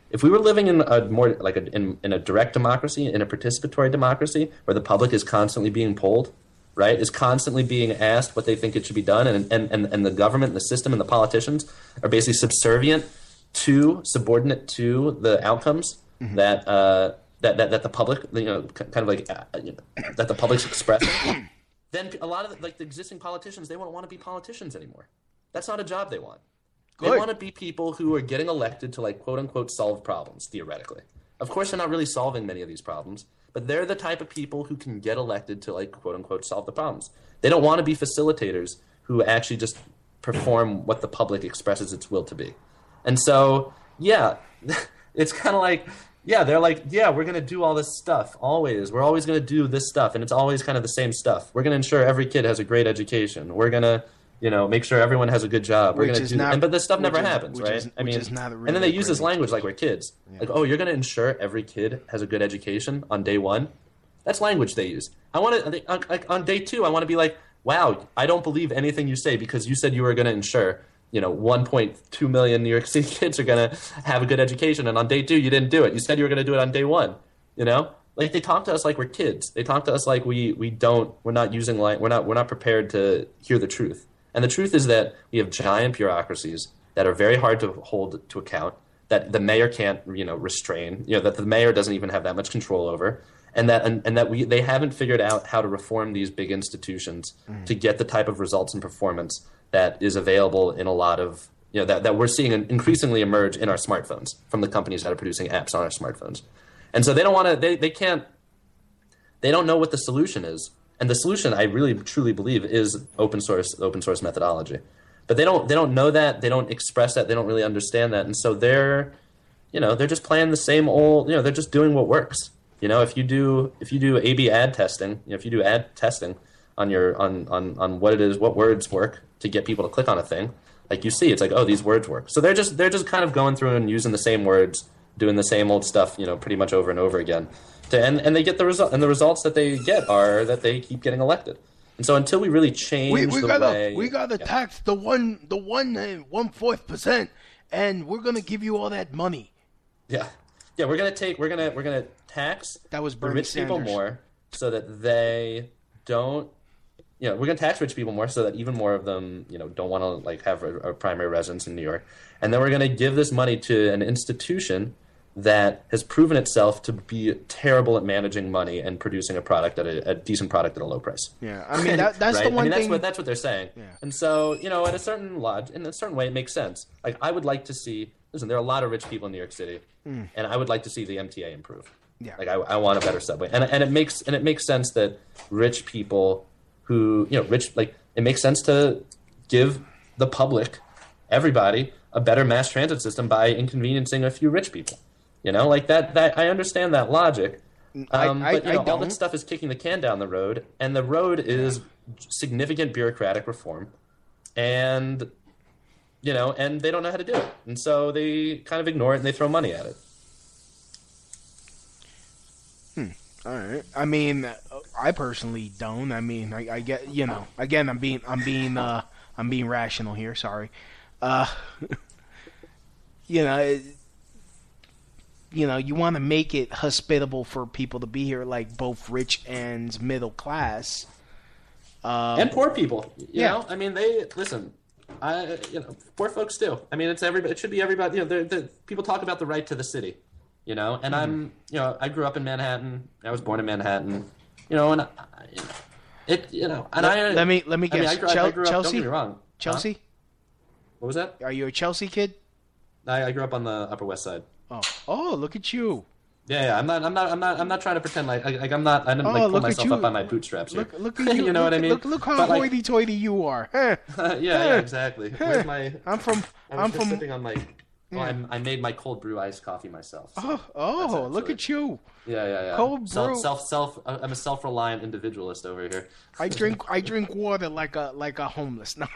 if we were living in a more like a, in, in a direct democracy, in a participatory democracy, where the public is constantly being polled, right, is constantly being asked what they think it should be done, and, and, and, and the government, and the system, and the politicians are basically subservient to, subordinate to the outcomes mm-hmm. that, uh, that, that, that the public, you know, kind of like, uh, you know, that the public's express, then a lot of the, like the existing politicians, they won't want to be politicians anymore. That's not a job they want. Good. They want to be people who are getting elected to like quote unquote solve problems theoretically. Of course, they're not really solving many of these problems, but they're the type of people who can get elected to like quote unquote solve the problems. They don't want to be facilitators who actually just perform what the public expresses its will to be. And so, yeah, it's kind of like yeah, they're like, yeah, we're going to do all this stuff always. We're always going to do this stuff and it's always kind of the same stuff. We're going to ensure every kid has a great education. We're going to you know, make sure everyone has a good job. We're gonna do, not, and, but this stuff never is, happens, right? Is, I mean, really and then they use this language like we're kids, yeah. like, oh, you're gonna ensure every kid has a good education on day one. That's language they use. I want to on, on day two. I want to be like, wow, I don't believe anything you say because you said you were gonna ensure. You know, 1.2 million New York City kids are gonna have a good education, and on day two, you didn't do it. You said you were gonna do it on day one. You know, like they talk to us like we're kids. They talk to us like we we don't. We're not using like we're not we're not prepared to hear the truth. And the truth is that we have giant bureaucracies that are very hard to hold to account, that the mayor can't, you know, restrain, you know, that the mayor doesn't even have that much control over, and that and, and that we they haven't figured out how to reform these big institutions mm. to get the type of results and performance that is available in a lot of you know that, that we're seeing increasingly emerge in our smartphones from the companies that are producing apps on our smartphones. And so they don't want to they, they can't they don't know what the solution is and the solution, I really truly believe, is open source open source methodology. but they don't they don't know that they don't express that they don't really understand that. And so they're you know they're just playing the same old you know they're just doing what works. You know if you do if you do ab ad testing you know, if you do ad testing on your on on on what it is what words work to get people to click on a thing like you see it's like oh these words work. So they're just they're just kind of going through and using the same words doing the same old stuff you know pretty much over and over again to, and and they get the result and the results that they get are that they keep getting elected and so until we really change we, we the gotta way, we gotta yeah. tax the one the one uh, one fourth percent, and we're gonna give you all that money. Yeah, yeah, we're gonna take we're gonna we're gonna tax That was Bernie rich people more so that they don't. You know, we're gonna tax rich people more so that even more of them, you know, don't want to like have a, a primary residence in New York, and then we're gonna give this money to an institution that has proven itself to be terrible at managing money and producing a product at a, a decent product at a low price. Yeah, I mean that, that's right? the one I mean, thing. That's what that's what they're saying. Yeah. And so, you know, at a certain log, in a certain way, it makes sense. Like, I would like to see. Listen, there are a lot of rich people in New York City, hmm. and I would like to see the MTA improve. Yeah. Like, I, I want a better subway, and and it makes and it makes sense that rich people who you know rich like it makes sense to give the public, everybody, a better mass transit system by inconveniencing a few rich people. You know, like that. That I understand that logic. I- Um, I- but you I know, all that stuff is kicking the can down the road, and the road is significant bureaucratic reform, and you know, and they don't know how to do it, and so they kind of ignore it and they throw money at it. Hmm. All right. I mean, I personally don't. I mean, I, I get you know. Again, I'm being I'm being uh I'm being rational here. Sorry. Uh, you know, it, you know, you want to make it hospitable for people to be here, like both rich and middle class. Um, and poor people. You yeah. know, I mean, they listen. I, you know, poor folks too. I mean, it's everybody. It should be everybody. You know, the, people talk about the right to the city. You know, and I'm, you know, I grew up in Manhattan. I was born in Manhattan. You know, and I, you know, it, you know, and let, I let me let me I mean. I grew, I grew up, Chelsea. Don't get me wrong. Huh? Chelsea. What was that? Are you a Chelsea kid? I, I grew up on the Upper West Side. Oh, oh, look at you. Yeah, yeah. I'm not. I'm not. I'm not. I'm not trying to pretend like. Like I'm not. I didn't Oh, like pull myself up by my bootstraps here. Look, look at you. you know look, what I mean? Look, look how like- hoity-toity you are. Yeah, yeah, exactly. Where's my? I'm from. I just from. sipping on my. Well, I'm, I made my cold brew iced coffee myself. so Oh, oh, look at you. Yeah, yeah, yeah. Cold self, brew. self, self. uh, I'm a self-reliant individualist over here. I drink I drink water like a like a homeless. No,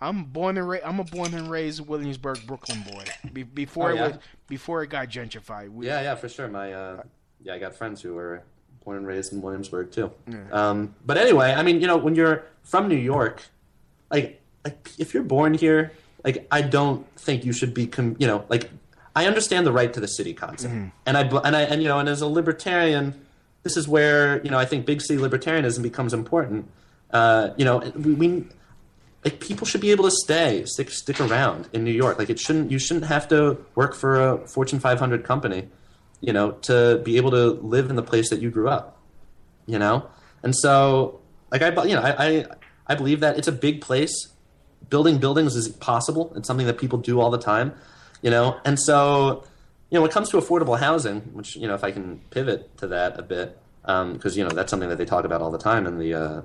I'm born and ra- I'm a born and raised Williamsburg, Brooklyn boy. Be- before Oh, it was, before it got gentrified. We, Yeah, yeah, for sure. My, uh, yeah, I got friends who were born and raised in Williamsburg too. Um, but anyway, I mean, you know, when you're from New York, like, like if you're born here, like, I don't think you should be, com- you know, like, I understand the right to the city concept, and I, and I, and you know, and as a libertarian, this is where you know I think big city libertarianism becomes important. Uh, you know, we, we like people should be able to stay, stick stick around in New York. Like it shouldn't you shouldn't have to work for a Fortune 500 company, you know, to be able to live in the place that you grew up. You know, and so like I you know I I, I believe that it's a big place. Building buildings is possible. It's something that people do all the time. You know, and so you know when it comes to affordable housing, which you know if I can pivot to that a bit, because you know that's something that they talk about all the time in the uh,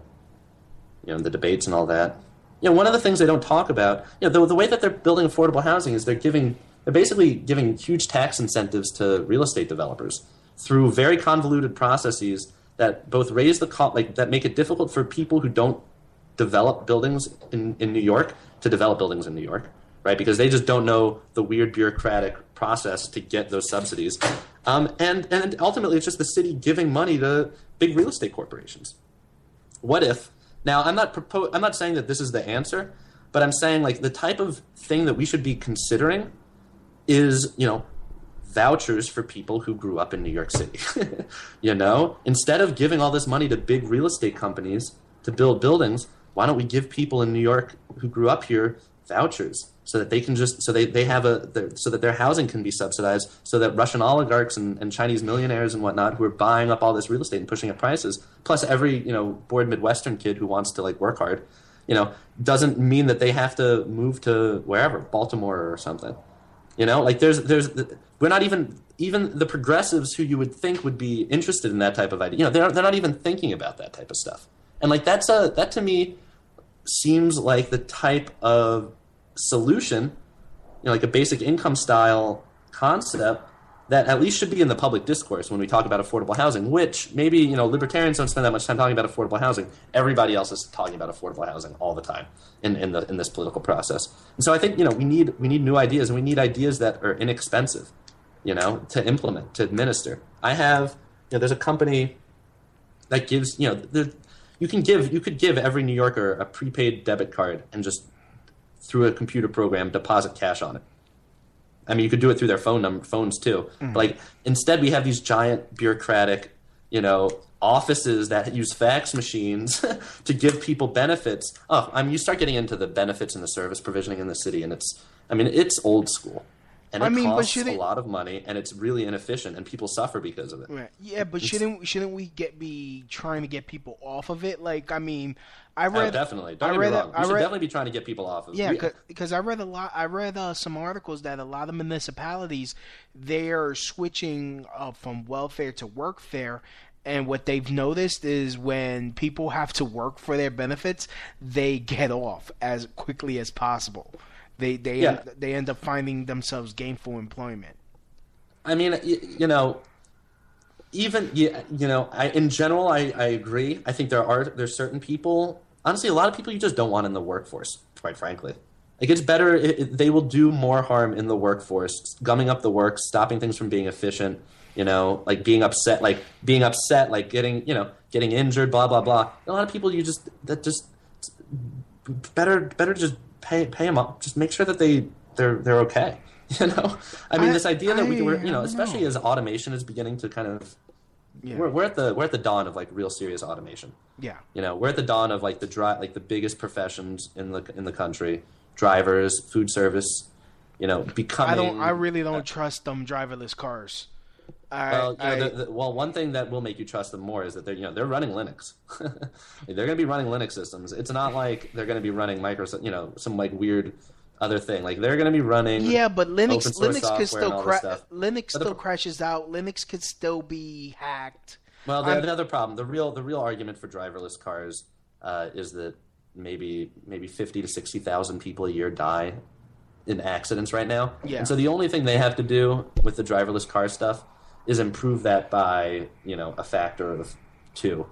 you know the debates and all that. You know, one of the things they don't talk about, you know, the, the way that they're building affordable housing is they're giving, they're basically giving huge tax incentives to real estate developers through very convoluted processes that both raise the cost, like that make it difficult for people who don't develop buildings in, in New York to develop buildings in New York, right? Because they just don't know the weird bureaucratic process to get those subsidies. Um, and, and ultimately, it's just the city giving money to big real estate corporations what if now i'm not propo- i'm not saying that this is the answer but i'm saying like the type of thing that we should be considering is you know vouchers for people who grew up in new york city you know? Instead of giving all this money to big real estate companies to build buildings why don't we give people in new york who grew up here vouchers so that they can just so they, they have a so that their housing can be subsidized so that russian oligarchs and, and chinese millionaires and whatnot who are buying up all this real estate and pushing up prices plus every you know bored midwestern kid who wants to like work hard you know doesn't mean that they have to move to wherever baltimore or something. You know like there's there's we're not even even the progressives who you would think would be interested in that type of idea you know they're, they're not even thinking about that type of stuff. And like that's a that to me seems like the type of solution, you know, like a basic income style concept that at least should be in the public discourse when we talk about affordable housing, which maybe, you know, libertarians don't spend that much time talking about affordable housing. Everybody else is talking about affordable housing all the time in, in, the, in this political process. And so I think, you know, we need, we need new ideas and we need ideas that are inexpensive, you know, to implement, to administer. I have, you know, there's a company that gives, you know, there, you can give, you could give every New Yorker a prepaid debit card and just through a computer program deposit cash on it. I mean, you could do it through their phone number, phones too. But like instead, we have these giant bureaucratic, you know, offices that use fax machines to give people benefits. Oh, I mean, you start getting into the benefits and the service provisioning in the city, and it's, I mean, it's old school, and it I mean, costs a lot of money, and it's really inefficient, and people suffer because of it. Right. Yeah, but shouldn't shouldn't we get be trying to get people off of it? Like, I mean, I Oh, read definitely. Don't I get read me wrong. We I should read- definitely be trying to get people off of it. Yeah, because I read a lot. I read uh, some articles that a lot of municipalities they are switching uh, from welfare to workfare, and what they've noticed is when people have to work for their benefits, they get off as quickly as possible. They they Yeah. end, they end up finding themselves gainful employment. I mean, you, you know, even yeah, you know, I, in general, I, I agree. I think there are there's certain people. Honestly, a lot of people you just don't want in the workforce. Quite frankly, like it's better. It, it- they will do more harm in the workforce, gumming up the work, stopping things from being efficient. You know, like being upset, like being upset, like getting you know getting injured, blah blah blah. A lot of people you just that just better better just pay pay them up. Just make sure that they they're they're okay. You know, I mean, I- this idea that we I- we're, you know, especially know. as automation is beginning to kind of Yeah. we're, we're at the we're at the dawn of like real serious automation. Yeah. You know, we're at the dawn of like the dri- like the biggest professions in the in the country, drivers, food service. You know, becoming. I don't. I really don't trust them driverless cars. Well, know, the, the, well, one thing that will make you trust them more is that they're you know they're running Linux. they're going to be running Linux systems. It's not like they're going to be running Microsoft, you know, some like weird other thing. Like they're going to be running. Yeah, but Linux Linux could still cra- Linux the still pro- crashes out. Linux could still be hacked. Well, the, I'm- the other problem, the real the real argument for driverless cars uh, is that maybe maybe fifty to sixty thousand people a year die in accidents right now. Yeah. And so the only thing they have to do with the driverless car stuff is improve that by you know a factor of two.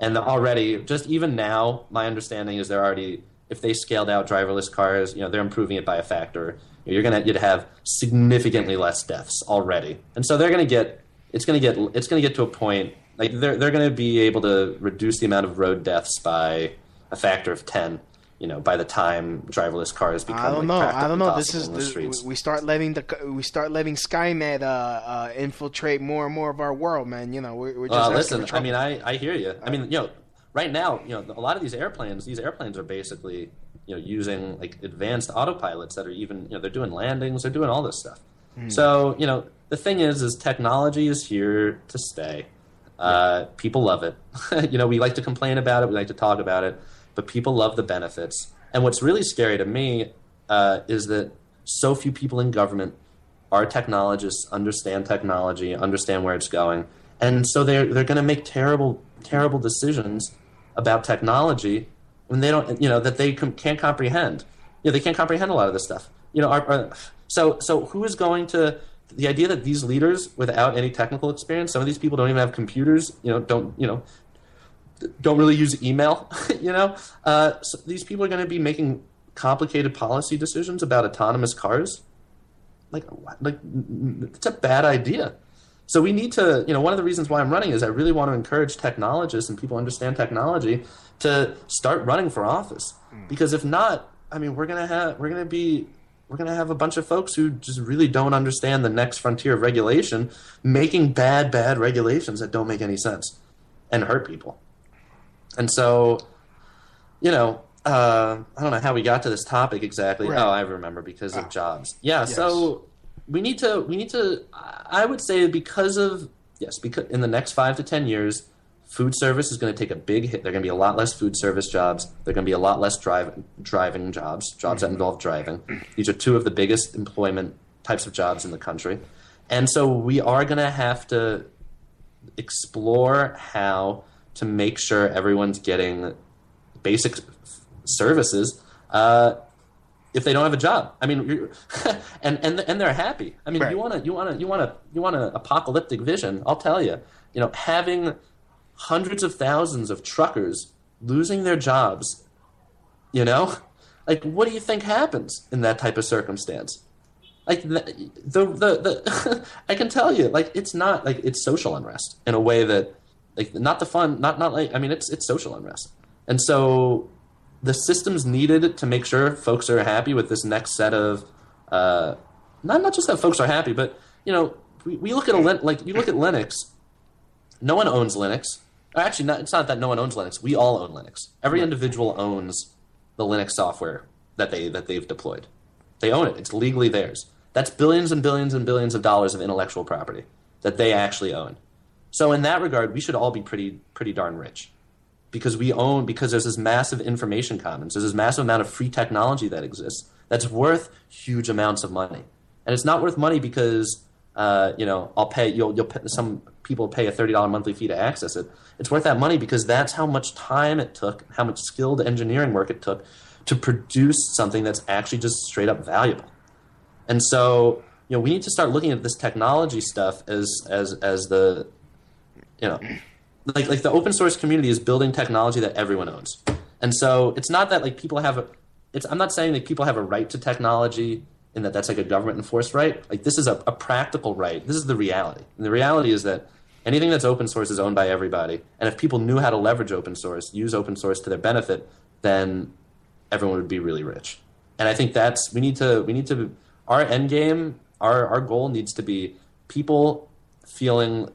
And already, just even now, my understanding is they're already if they scaled out driverless cars, you know, they're improving it by a factor. You're gonna you'd have significantly less deaths already, and so they're gonna get it's gonna get it's gonna get to a point like they're they're gonna be able to reduce the amount of road deaths by a factor of ten. You know, by the time driverless cars become I don't like, know. I don't know. This is in the this, streets. we start letting the we start letting Skynet uh, uh, infiltrate more and more of our world, man. You know, we're, we're just asking listen. I mean, I, I hear you. I mean, you know, right now, you know, a lot of these airplanes, these airplanes are basically, you know, using like advanced autopilots that are even, you know, they're doing landings, they're doing all this stuff. Hmm. So, you know, the thing is, is technology is here to stay. Uh, people love it. you know, we like to complain about it, we like to talk about it, but people love the benefits. And what's really scary to me uh, is that so few people in government are technologists, understand technology, understand where it's going, and so they're they're going to make terrible terrible decisions about technology when they don't you know that they com- can't comprehend. You know, they can't comprehend a lot of this stuff. You know, so so who is going to the idea that these leaders without any technical experience, some of these people don't even have computers. You know, don't you know don't really use email. you know, uh, so these people are going to be making complicated policy decisions about autonomous cars. Like, like it's a bad idea. So we need to, you know, one of the reasons why I'm running is I really want to encourage technologists and people understand technology to start running for office. Because if not, I mean, we're gonna have we're gonna be we're gonna have a bunch of folks who just really don't understand the next frontier of regulation, making bad bad regulations that don't make any sense and hurt people. And so, you know, uh, I don't know how we got to this topic exactly. Right. Oh, I remember because of jobs. Yeah. So we need to we need to. I would say because of yes, because in the next five to ten years, food service is going to take a big hit. There are going to be a lot less food service jobs. There are going to be a lot less drive, driving jobs, jobs that involve driving. These are two of the biggest employment types of jobs in the country, and so we are going to have to explore how to make sure everyone's getting basic services uh, if they don't have a job. I mean, and and and they're happy. I mean, Right. you want to you want to you want to you want an apocalyptic vision. I'll tell you. You know, having hundreds of thousands of truckers losing their jobs. You know, like what do you think happens in that type of circumstance? Like the the the, the I can tell you, like it's not like it's social unrest in a way that like not the fun, not not like I mean it's it's social unrest, and so the systems needed to make sure folks are happy with this next set of uh, not not just that folks are happy, but you know we, we look at a like you look at Linux. No one owns Linux. Or Actually, not, it's not that no one owns Linux. We all own Linux. Every individual owns the Linux software that they that they've deployed. They own it. It's legally theirs. That's billions and billions and billions of dollars of intellectual property that they actually own. So in that regard, we should all be pretty pretty darn rich because we own because there's this massive information commons. There's this massive amount of free technology that exists that's worth huge amounts of money, and it's not worth money because uh, you know I'll pay you'll you'll pay, some people pay a thirty dollar monthly fee to access it. It's worth that money because that's how much time it took, how much skilled engineering work it took to produce something that's actually just straight up valuable. And so, you know, we need to start looking at this technology stuff as as as the you know, like like the open source community is building technology that everyone owns. And so, it's not that like people have a it's I'm not saying that people have a right to technology and that that's like a government enforced right. Like this is a, a practical right. This is the reality. And the reality is that anything that's open source is owned by everybody. And if people knew how to leverage open source, use open source to their benefit, then everyone would be really rich. And I think that's we need to we need to our end game, our our goal needs to be people feeling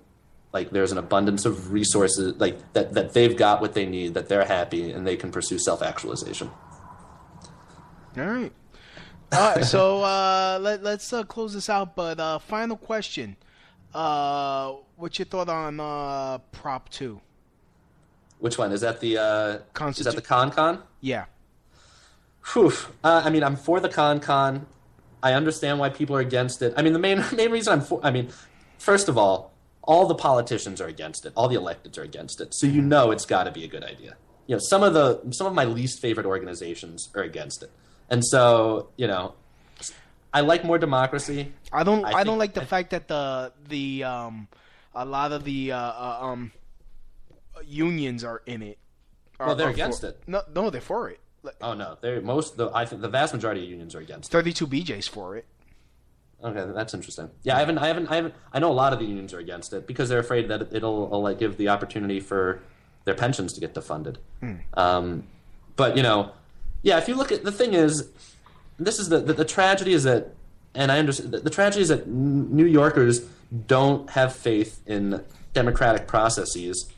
like there's an abundance of resources like that that they've got what they need, that they're happy and they can pursue self-actualization. All right. All right. So uh, let let's uh, close this out. But uh, final question: uh, What's your thought on uh, Prop Two? Which one? Is that the uh is that the Con Con? Yeah. Whew. Uh, I mean, I'm for the Con Con. I understand why people are against it. I mean, the main main reason I'm for. I mean, first of all, all the politicians are against it. All the electeds are against it. So you know it's got to be a good idea. You know, some of the some of my least favorite organizations are against it, and so you know, I like more democracy. I don't. I, think- don't like the fact that the the um a lot of the uh, uh, um unions are in it. Well, they're Are- are against for- it. No, no, they're for it. Like, Oh no, they're most. The, I think the vast majority of unions are against. it. Thirty-two BJ's for it. Okay, that's interesting. Yeah, I haven't, I haven't, I haven't. I know a lot of the unions are against it because they're afraid that it'll, it'll like give the opportunity for their pensions to get defunded. Um, but you know, yeah, if you look at the thing is, this is the the, the tragedy is that, and I understand the, the tragedy is that New Yorkers don't have faith in democratic processes.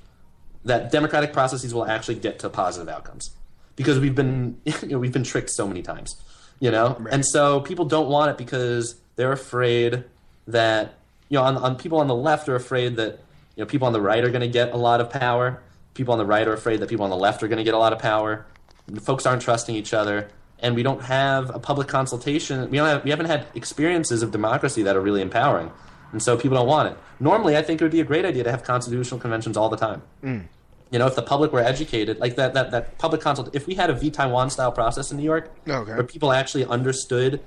That democratic processes will actually get to positive outcomes because we've been you know, we've been tricked so many times, you know, and so people don't want it because they're afraid that you know on, on people on the left are afraid that you know people on the right are going to get a lot of power. People on the right are afraid that people on the left are going to get a lot of power. Folks aren't trusting each other, and we don't have a public consultation. We don't have we haven't had experiences of democracy that are really empowering, and so people don't want it. Normally, I think it would be a great idea to have constitutional conventions all the time. Mm. You know, if the public were educated, like that, that, that public consult, if we had a vTaiwan style process in New York, Okay. where people actually understood,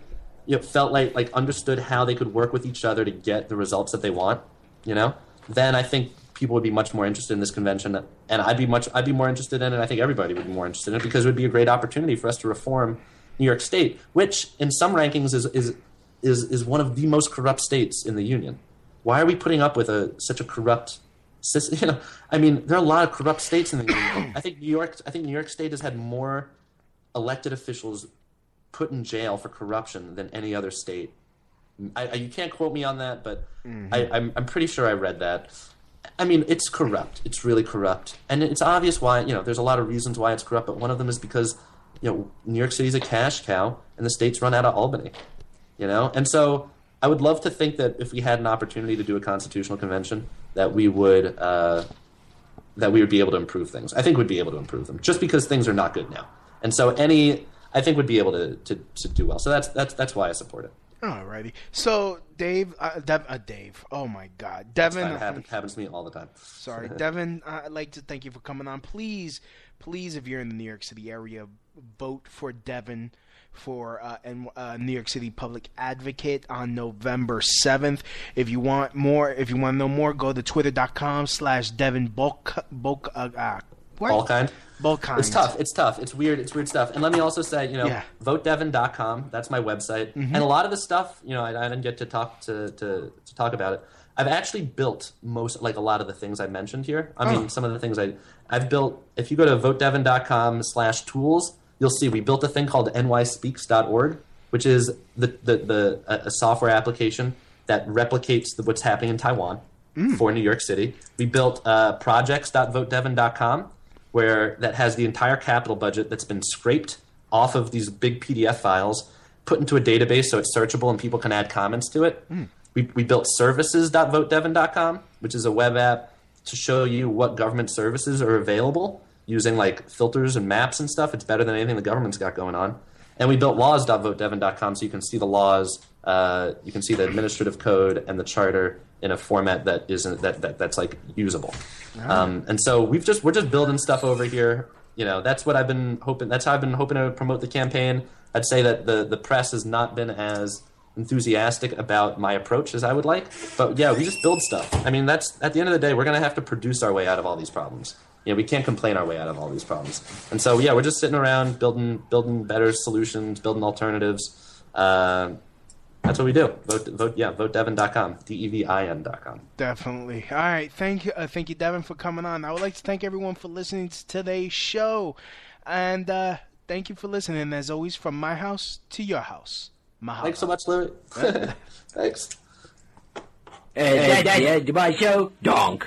you know, felt like like understood how they could work with each other to get the results that they want, you know, then I think people would be much more interested in this convention, and I'd be much I'd be more interested in it. I think everybody would be more interested in it because it would be a great opportunity for us to reform New York State, which in some rankings is is is is one of the most corrupt states in the union. Why are we putting up with a such a corrupt system? You know, I mean, there are a lot of corrupt states in the union. I think New York. I think New York State has had more elected officials put in jail for corruption than any other state. I, I, you can't quote me on that, but I, I'm, I'm pretty sure I read that. I mean, it's corrupt. It's really corrupt, and it's obvious why. You know, there's a lot of reasons why it's corrupt, but one of them is because you know New York City's a cash cow, and the state's run out of Albany. You know, and so I would love to think that if we had an opportunity to do a constitutional convention, that we would uh, that we would be able to improve things. I think we'd be able to improve them just because things are not good now, and so any I think would be able to, to, to do well. So that's that's that's why I support it. Alrighty. So Dave, uh, Dev, uh, Dave. Oh my God, Devin. It happens, happens to me all the time. Sorry, Devin. I'd like to thank you for coming on. Please please, if you're in the New York City area, vote for Devin for uh, and uh, New York City Public Advocate on November 7th. If you want more, if you want to know more, go to twitter.com slash Devin Bulk, Bulk, uh, uh, what? Balkind. Balkind. It's tough. It's tough. It's weird. It's weird stuff. And let me also say, you know, Yeah. votedevin.com. That's my website. Mhm. And a lot of the stuff, you know, I, I didn't get to talk to, to, to talk about it. I've actually built most, like a lot of the things I mentioned here. I Oh. mean, some of the things I, I've built. If you go to votedevin.com slash tools, you'll see we built a thing called nyspeaks.org, which is the, the, the a, a software application that replicates the, what's happening in Taiwan for New York City. We built uh, projects.votedevin.com, where that has the entire capital budget that's been scraped off of these big PDF files, put into a database so it's searchable and people can add comments to it. We, we built services.votedevin.com, which is a web app to show you what government services are available using like filters and maps and stuff. It's better than anything the government's got going on. And we built laws.votedevin.com so you can see the laws, uh, you can see the administrative code and the charter in a format that isn't that, that that's like usable. Um, and so we've just we're just building stuff over here. You know, that's what I've been hoping. That's how I've been hoping to promote the campaign. I'd say that the the press has not been as enthusiastic about my approach as I would like. But yeah, we just build stuff. I mean, that's at the end of the day, we're gonna have to produce our way out of all these problems. You know, we can't complain our way out of all these problems. And so yeah, we're just sitting around building building better solutions, building alternatives. Uh, that's what we do. Vote, vote, yeah, votedevin.com, D-E-V-I-N.com. Definitely. All right. Thank you. Uh, thank you, Devin, for coming on. I would like to thank everyone for listening to today's show. And uh, thank you for listening. As always, from my house to your house. Mahalo. Thanks so much, Louis. Thanks. Hey, that's the end of my show. Donk.